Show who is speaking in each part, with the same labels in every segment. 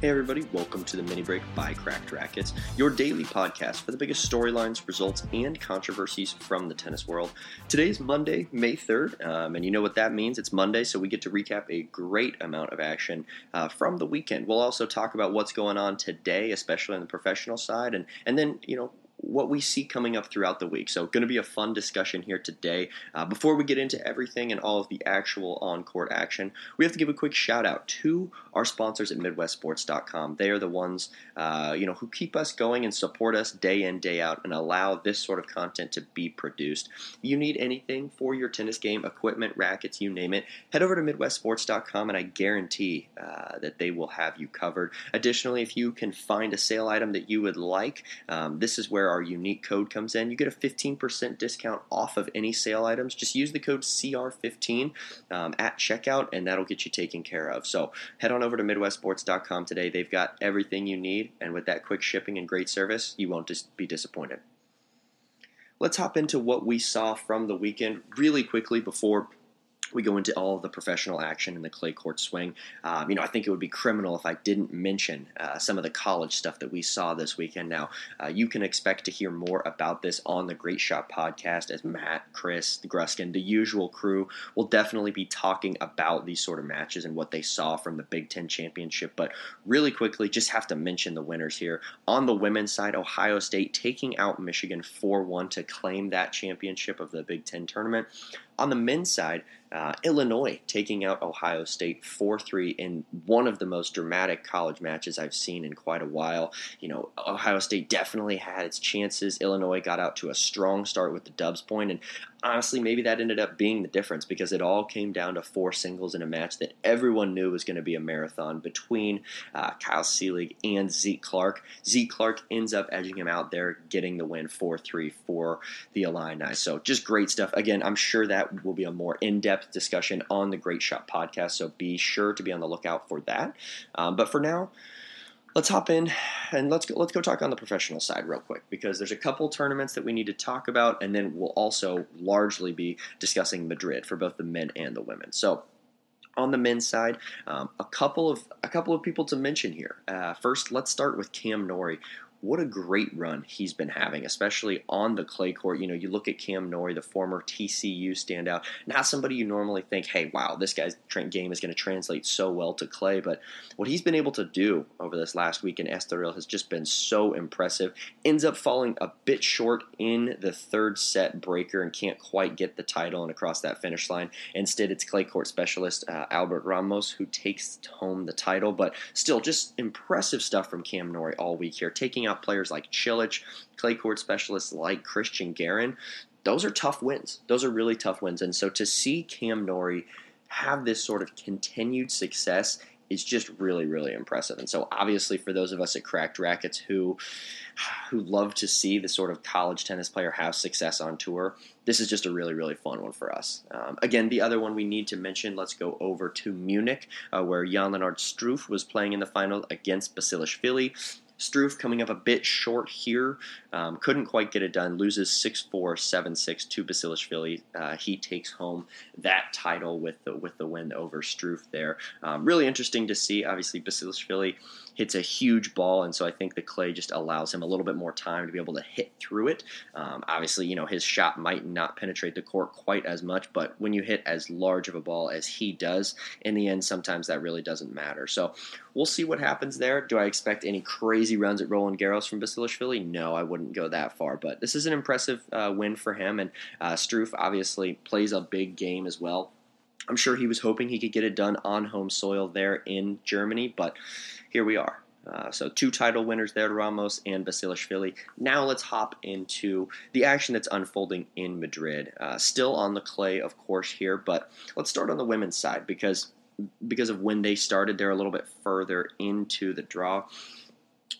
Speaker 1: Hey, everybody, welcome to the mini break by Cracked Rackets, your daily podcast for the biggest storylines, results, and controversies from the tennis world. Today's Monday, May 3rd, um, and you know what that means. It's Monday, so we get to recap a great amount of action uh, from the weekend. We'll also talk about what's going on today, especially on the professional side, and, and then, you know, what we see coming up throughout the week. So, going to be a fun discussion here today. Uh, before we get into everything and all of the actual on court action, we have to give a quick shout out to our sponsors at MidwestSports.com. They are the ones, uh, you know, who keep us going and support us day in day out and allow this sort of content to be produced. You need anything for your tennis game, equipment, rackets, you name it, head over to MidwestSports.com and I guarantee uh, that they will have you covered. Additionally, if you can find a sale item that you would like, um, this is where where our unique code comes in. You get a 15% discount off of any sale items. Just use the code CR15 um, at checkout, and that'll get you taken care of. So head on over to MidwestSports.com today. They've got everything you need, and with that quick shipping and great service, you won't just be disappointed. Let's hop into what we saw from the weekend really quickly before we go into all of the professional action in the clay court swing. Um, you know, I think it would be criminal if I didn't mention uh, some of the college stuff that we saw this weekend. Now, uh, you can expect to hear more about this on the Great Shot podcast as Matt, Chris, Gruskin, the usual crew will definitely be talking about these sort of matches and what they saw from the Big Ten championship. But really quickly, just have to mention the winners here. On the women's side, Ohio State taking out Michigan 4 1 to claim that championship of the Big Ten tournament. On the men's side, uh, Illinois taking out Ohio State 4 3 in one of the most dramatic college matches I've seen in quite a while. You know, Ohio State definitely had its chances. Illinois got out to a strong start with the Dubs point, and honestly, maybe that ended up being the difference because it all came down to four singles in a match that everyone knew was going to be a marathon between uh, Kyle Seelig and Zeke Clark. Zeke Clark ends up edging him out there, getting the win 4 3 for the Illini. So just great stuff. Again, I'm sure that will be a more in depth discussion on the Great Shot podcast, so be sure to be on the lookout for that. Um, but for now, let's hop in and let's go, let's go talk on the professional side real quick because there's a couple tournaments that we need to talk about, and then we'll also largely be discussing Madrid for both the men and the women. So on the men's side, um, a couple of a couple of people to mention here. Uh, first, let's start with Cam Norrie, what a great run he's been having, especially on the clay court. You know, you look at Cam Norrie, the former TCU standout, not somebody you normally think, hey, wow, this guy's game is going to translate so well to clay. But what he's been able to do over this last week in Estoril has just been so impressive. Ends up falling a bit short in the third set breaker and can't quite get the title and across that finish line. Instead, it's clay court specialist uh, Albert Ramos who takes home the title. But still, just impressive stuff from Cam Norrie all week here, taking players like Cilic, clay court specialists like Christian Garin. Those are tough wins. Those are really tough wins. And so to see Cam Norrie have this sort of continued success is just really, really impressive. And so obviously for those of us at Cracked Rackets who who love to see the sort of college tennis player have success on tour, this is just a really, really fun one for us. Um, again, the other one we need to mention, let's go over to Munich, uh, where Jan Lennard Struff was playing in the final against Basilashvili. Struff coming up a bit short here. Um, couldn't quite get it done. Loses 6 4, 7 6 to Basilashvili. Uh, he takes home that title with the, with the win over Struff there. Um, really interesting to see. Obviously, Basilashvili hits a huge ball, and so I think the clay just allows him a little bit more time to be able to hit through it. Um, obviously, you know his shot might not penetrate the court quite as much, but when you hit as large of a ball as he does, in the end, sometimes that really doesn't matter. So we'll see what happens there. Do I expect any crazy runs at Roland Garros from Basilashvili? No, I wouldn't go that far, but this is an impressive uh, win for him, and uh, Struff obviously plays a big game as well. I'm sure he was hoping he could get it done on home soil there in Germany, but here we are. Uh, so two title winners there, Ramos and Basilashvili. Now let's hop into the action that's unfolding in Madrid. Uh, still on the clay, of course, here, but let's start on the women's side because because of when they started, they're a little bit further into the draw.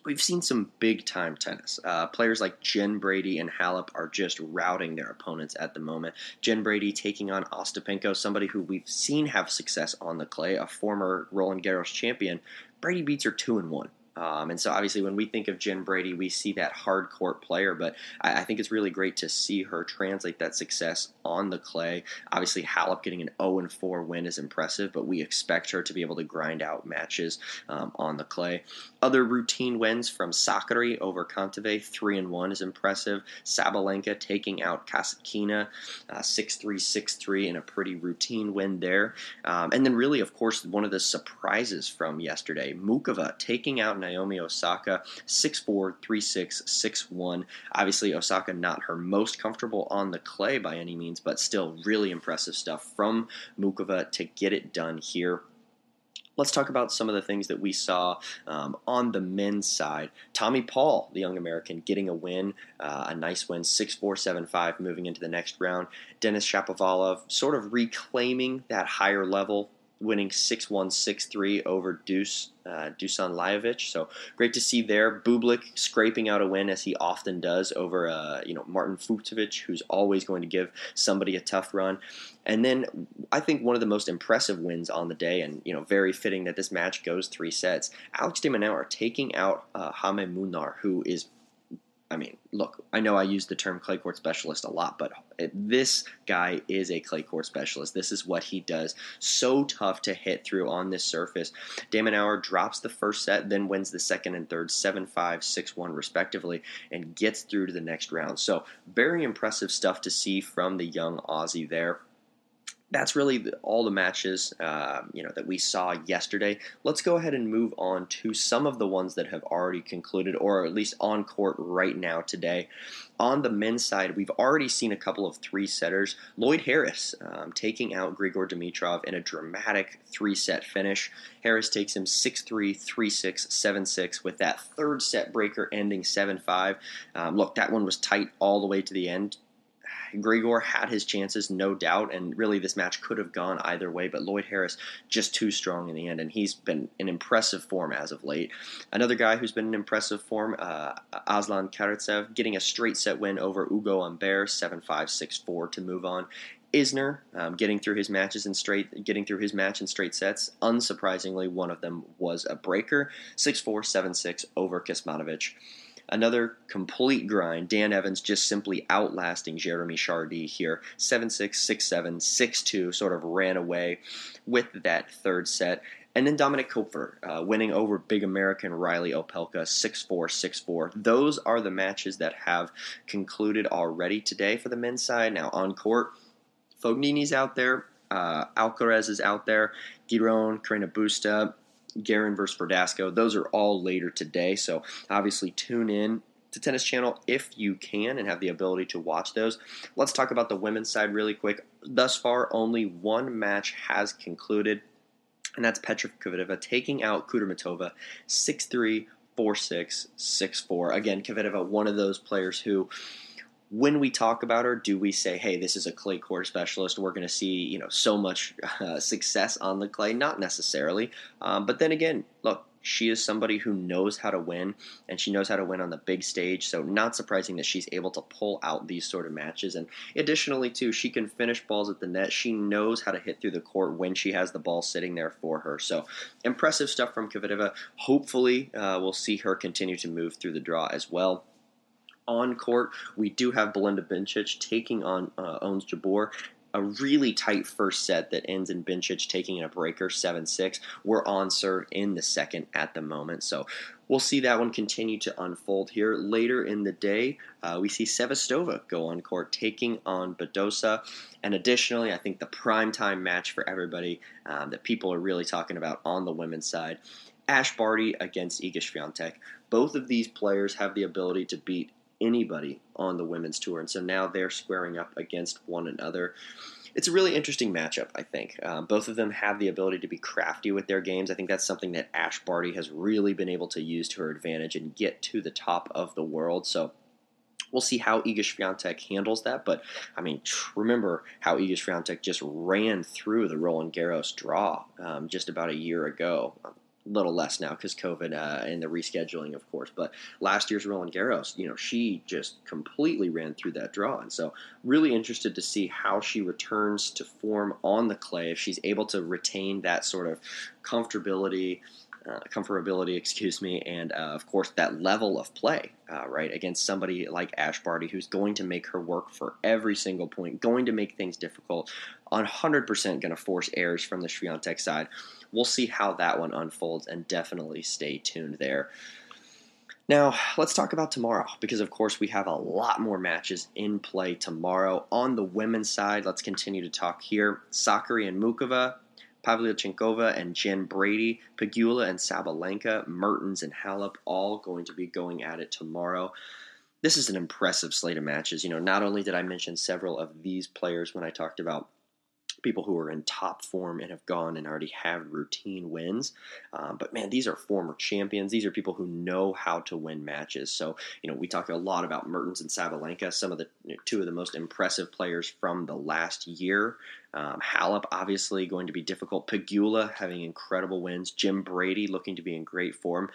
Speaker 1: We've seen some big time tennis. Uh, players like Jen Brady and Halep are just routing their opponents at the moment. Jen Brady taking on Ostapenko, somebody who we've seen have success on the clay, a former Roland Garros champion. Brady beats her two and one. Um, and so, obviously, when we think of Jen Brady, we see that hard court player, but I, I, think it's really great to see her translate that success on the clay. Obviously, Halep getting an 0 4 win is impressive, but we expect her to be able to grind out matches um, on the clay. Other routine wins from Sakkari over Kontaveit, 3 and 1 is impressive. Sabalenka taking out Kasatkina, uh, 6 3 6 3 in a pretty routine win there. Um, and then, really, of course, one of the surprises from yesterday, Muchova taking out Naomi Osaka 6 4 3 6 6 1. Obviously, Osaka not her most comfortable on the clay by any means, but still really impressive stuff from Muchova to get it done here let's talk about some of the things that we saw um, on the men's side. Tommy Paul, the young American, getting a win, uh, a nice win, 6 4 7 5, moving into the next round. Denis Shapovalov sort of reclaiming that higher level winning 6-1, 6-3 over Deuce, uh, Dusan Lajovic. So great to see there. Bublik scraping out a win as he often does over uh, you know Martin Fucsovics, who's always going to give somebody a tough run. And then I think one of the most impressive wins on the day, and you know very fitting that this match goes three sets. Alex de Minaur taking out uh, Jaime Munar, who is I mean, look, I know I use the term clay court specialist a lot, but this guy is a clay court specialist. This is what he does. So tough to hit through on this surface. de Minaur drops the first set, then wins the second and third 7 5, 6 1, respectively, and gets through to the next round. So, very impressive stuff to see from the young Aussie there that's really all the matches uh, you know that we saw yesterday. Let's go ahead and move on to some of the ones that have already concluded, or at least on court right now today. On the men's side, we've already seen a couple of three setters. Lloyd Harris um, taking out Grigor Dimitrov in a dramatic three set finish. Harris takes him 6 3, 3 6, 7 6, with that third set breaker ending 7 5. Um, look, that one was tight all the way to the end. Grigor had his chances, no doubt, and really this match could have gone either way, but Lloyd Harris just too strong in the end, and he's been in impressive form as of late. Another guy who's been in impressive form, uh, Aslan Karatsev, getting a straight set win over Ugo Humbert, 7 5 6 4 to move on. Isner um, getting through his matches in straight, getting through his match in straight sets. Unsurprisingly, one of them was a breaker, 6-4, 7-6 over Kecmanovic. Another complete grind. Dan Evans just simply outlasting Jeremy Chardy here. 7 6, 6 7, 6 2, sort of ran away with that third set. And then Dominik Koepfer uh, winning over big American Reilly Opelka 6 4, 6 4. Those are the matches that have concluded already today for the men's side. Now on court, Fognini's out there. Uh, Alcaraz is out there. Giron, Carreño Busta, Garin versus Verdasco. Those are all later today. So obviously tune in to Tennis Channel if you can and have the ability to watch those. Let's talk about the women's side really quick. Thus far, only one match has concluded, and that's Petra Kvitova taking out Kudermetova 6 3, 4 6, 6 4. Again, Kvitova, one of those players who when we talk about her, do we say, "Hey, this is a clay court specialist. We're going to see, you know, so much uh, success on the clay"? Not necessarily. Um, but then again, look, she is somebody who knows how to win, and she knows how to win on the big stage. So, not surprising that she's able to pull out these sort of matches. And additionally, too, she can finish balls at the net. She knows how to hit through the court when she has the ball sitting there for her. So, impressive stuff from Kvitova. Hopefully, uh, we'll see her continue to move through the draw as well on court. We do have Belinda Bencic taking on uh, Ons Jabeur. A really tight first set that ends in Bencic taking in a breaker 7 6. We're on serve in the second at the moment. So we'll see that one continue to unfold here. Later in the day, uh, we see Sevastova go on court taking on Badosa. And additionally, I think the prime time match for everybody um, that people are really talking about on the women's side Ash Barty against Iga Swiatek. Both of these players have the ability to beat anybody on the women's tour, and so now they're squaring up against one another. It's a really interesting matchup, I think. Um, both of them have the ability to be crafty with their games. I think that's something that Ash Barty has really been able to use to her advantage and get to the top of the world. So We'll see how Iga Swiatek handles that, but I mean, remember how Iga Swiatek just ran through the Roland Garros draw um, just about a year ago little less now because COVID uh, and the rescheduling, of course. But last year's Roland Garros, you know, she just completely ran through that draw, and so really interested to see how she returns to form on the clay if she's able to retain that sort of comfortability. uh, comfortability, excuse me, and uh, of course that level of play, uh, right, against somebody like Ash Barty who's going to make her work for every single point, going to make things difficult, 100% going to force errors from the Swiatek side. We'll see how that one unfolds, and definitely stay tuned there. Now, let's talk about tomorrow because, of course, we have a lot more matches in play tomorrow. On the women's side, let's continue to talk here. Sakkari and Muchova, Pavlyuchenkova and Jen Brady, Pegula and Sabalenka, Mertens and Halep, all going to be going at it tomorrow. This is an impressive slate of matches. You know, not only did I mention several of these players when I talked about people who are in top form and have gone and already have routine wins. Um, but man, these are former champions. These are people who know how to win matches. So you know, we talk a lot about Mertens and Sabalenka, some of the you know, two of the most impressive players from the last year. Um, Halep obviously going to be difficult. Pegula having incredible wins. Jen Brady looking to be in great form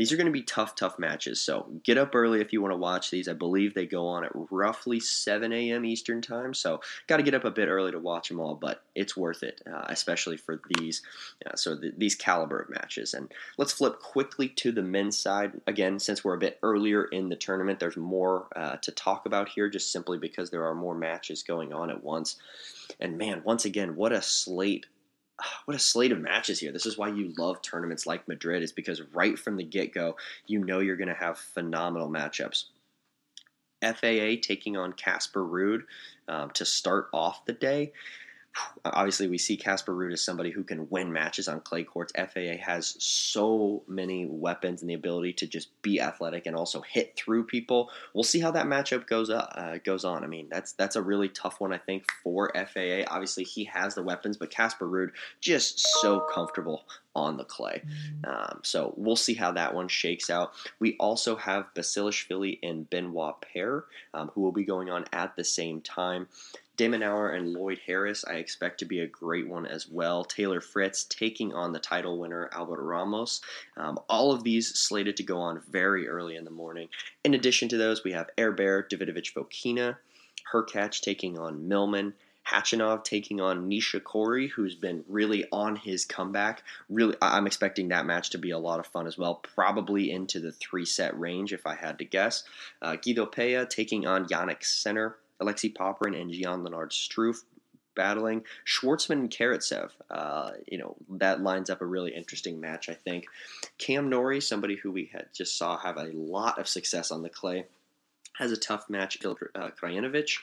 Speaker 1: these are going to be tough, tough matches. So get up early if you want to watch these. I believe they go on at roughly 7 a.m. Eastern time. So got to get up a bit early to watch them all, but it's worth it, uh, especially for these uh, so the, these caliber of matches. And let's flip quickly to the men's side again. Since we're a bit earlier in the tournament, there's more uh, to talk about here, just simply because there are more matches going on at once. And man, once again, what a slate what a slate of matches here. This is why you love tournaments like Madrid, is because right from the get go, you know you're going to have phenomenal matchups. FAA taking on Casper Ruud um, to start off the day obviously we see Casper Ruud as somebody who can win matches on clay courts. FAA has so many weapons and the ability to just be athletic and also hit through people. We'll see how that matchup goes up, uh, goes on. I mean, that's that's a really tough one I think for FAA. Obviously, he has the weapons, but Casper Ruud just so comfortable on the clay. Um, so we'll see how that one shakes out. We also have Basilashvili and Benoit Paire, um, who will be going on at the same time. De Minaur and Lloyd Harris, I expect to be a great one as well. Taylor Fritz taking on the title winner, Albert Ramos. Um, all of these slated to go on very early in the morning. In addition to those, we have Herbert, Davidovich Fokina, Hurkacz taking on Millman. Khachanov taking on Nisha Nishikori, who's been really on his comeback. Really, I'm expecting that match to be a lot of fun as well. Probably into the three set range, if I had to guess. Uh, Guido Pella taking on Jannik Sinner. Alexei Popyrin and Jan Lennard Struff battling Schwartzman and Karatsev. Uh, you know that lines up a really interesting match. I think Cam Norrie, somebody who we had just saw have a lot of success on the clay, has a tough match. Uh, Krajinovic.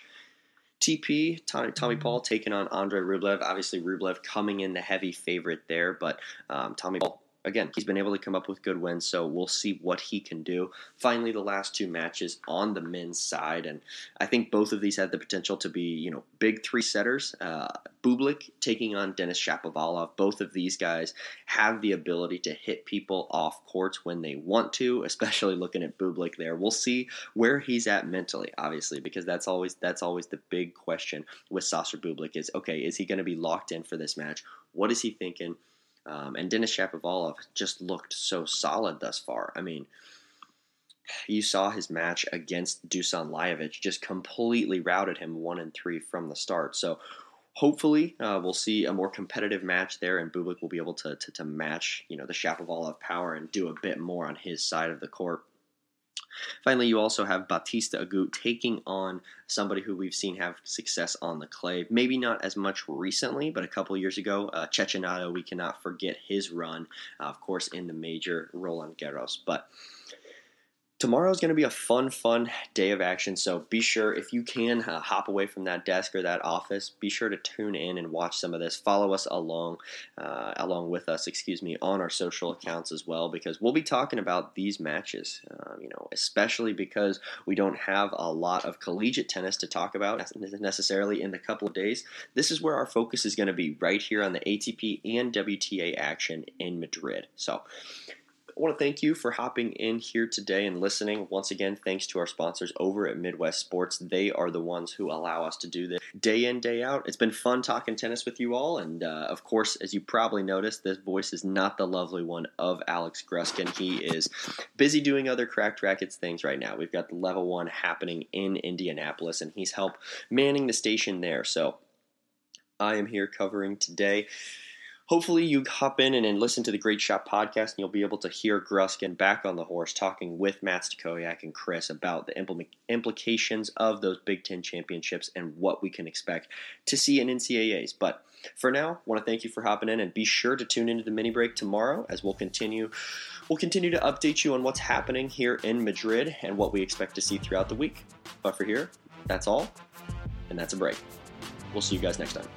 Speaker 1: TP, Tommy, Tommy mm-hmm. Paul taking on Andre Rublev. Obviously, Rublev coming in the heavy favorite there, but um, Tommy Paul again, he's been able to come up with good wins, so we'll see what he can do. Finally, the last two matches on the men's side, and I think both of these had the potential to be, you know, big three setters. Uh, Bublik taking on Denis Shapovalov. Both of these guys have the ability to hit people off courts when they want to, especially looking at Bublik there. We'll see where he's at mentally, obviously, because that's always that's always the big question with Sasha Bublik is okay, is he going to be locked in for this match? What is he thinking? Um, and Denis Shapovalov just looked so solid thus far. I mean, you saw his match against Dusan Lajovic just completely routed him one and three from the start. So hopefully uh, we'll see a more competitive match there, and Bublik will be able to, to, to match you know the Shapovalov power and do a bit more on his side of the court. Finally, you also have Bautista Agut taking on somebody who we've seen have success on the clay. Maybe not as much recently, but a couple years ago, uh, we cannot forget his run, uh, of course, in the major Roland Garros. But tomorrow is going to be a fun, fun day of action. So be sure, if you can, uh, hop away from that desk or that office. Be sure to tune in and watch some of this. Follow us along, uh, along with us, excuse me, on our social accounts as well, because we'll be talking about these matches. Uh, you know, especially because we don't have a lot of collegiate tennis to talk about necessarily in the couple of days. This is where our focus is going to be right here on the ATP and WTA action in Madrid. So. I want to thank you for hopping in here today and listening. Once again, thanks to our sponsors over at Midwest Sports. They are the ones who allow us to do this day in, day out. It's been fun talking tennis with you all. And uh, of course, as you probably noticed, this voice is not the lovely one of Alex Gruskin. He is busy doing other cracked rackets things right now. We've got the level one happening in Indianapolis, and he's helped manning the station there. So I am here covering today hopefully you hop in and, and, listen to the Great Shot podcast, and you'll be able to hear Gruskin back on the horse talking with Matt Stakoyak and Chris about the impl- implications of those Big Ten championships and what we can expect to see in NCAAs. But for now, I want to thank you for hopping in, and be sure to tune into the mini break tomorrow as we'll continue. We'll continue to update you on what's happening here in Madrid and what we expect to see throughout the week. But for here, that's all, and that's a break. We'll see you guys next time.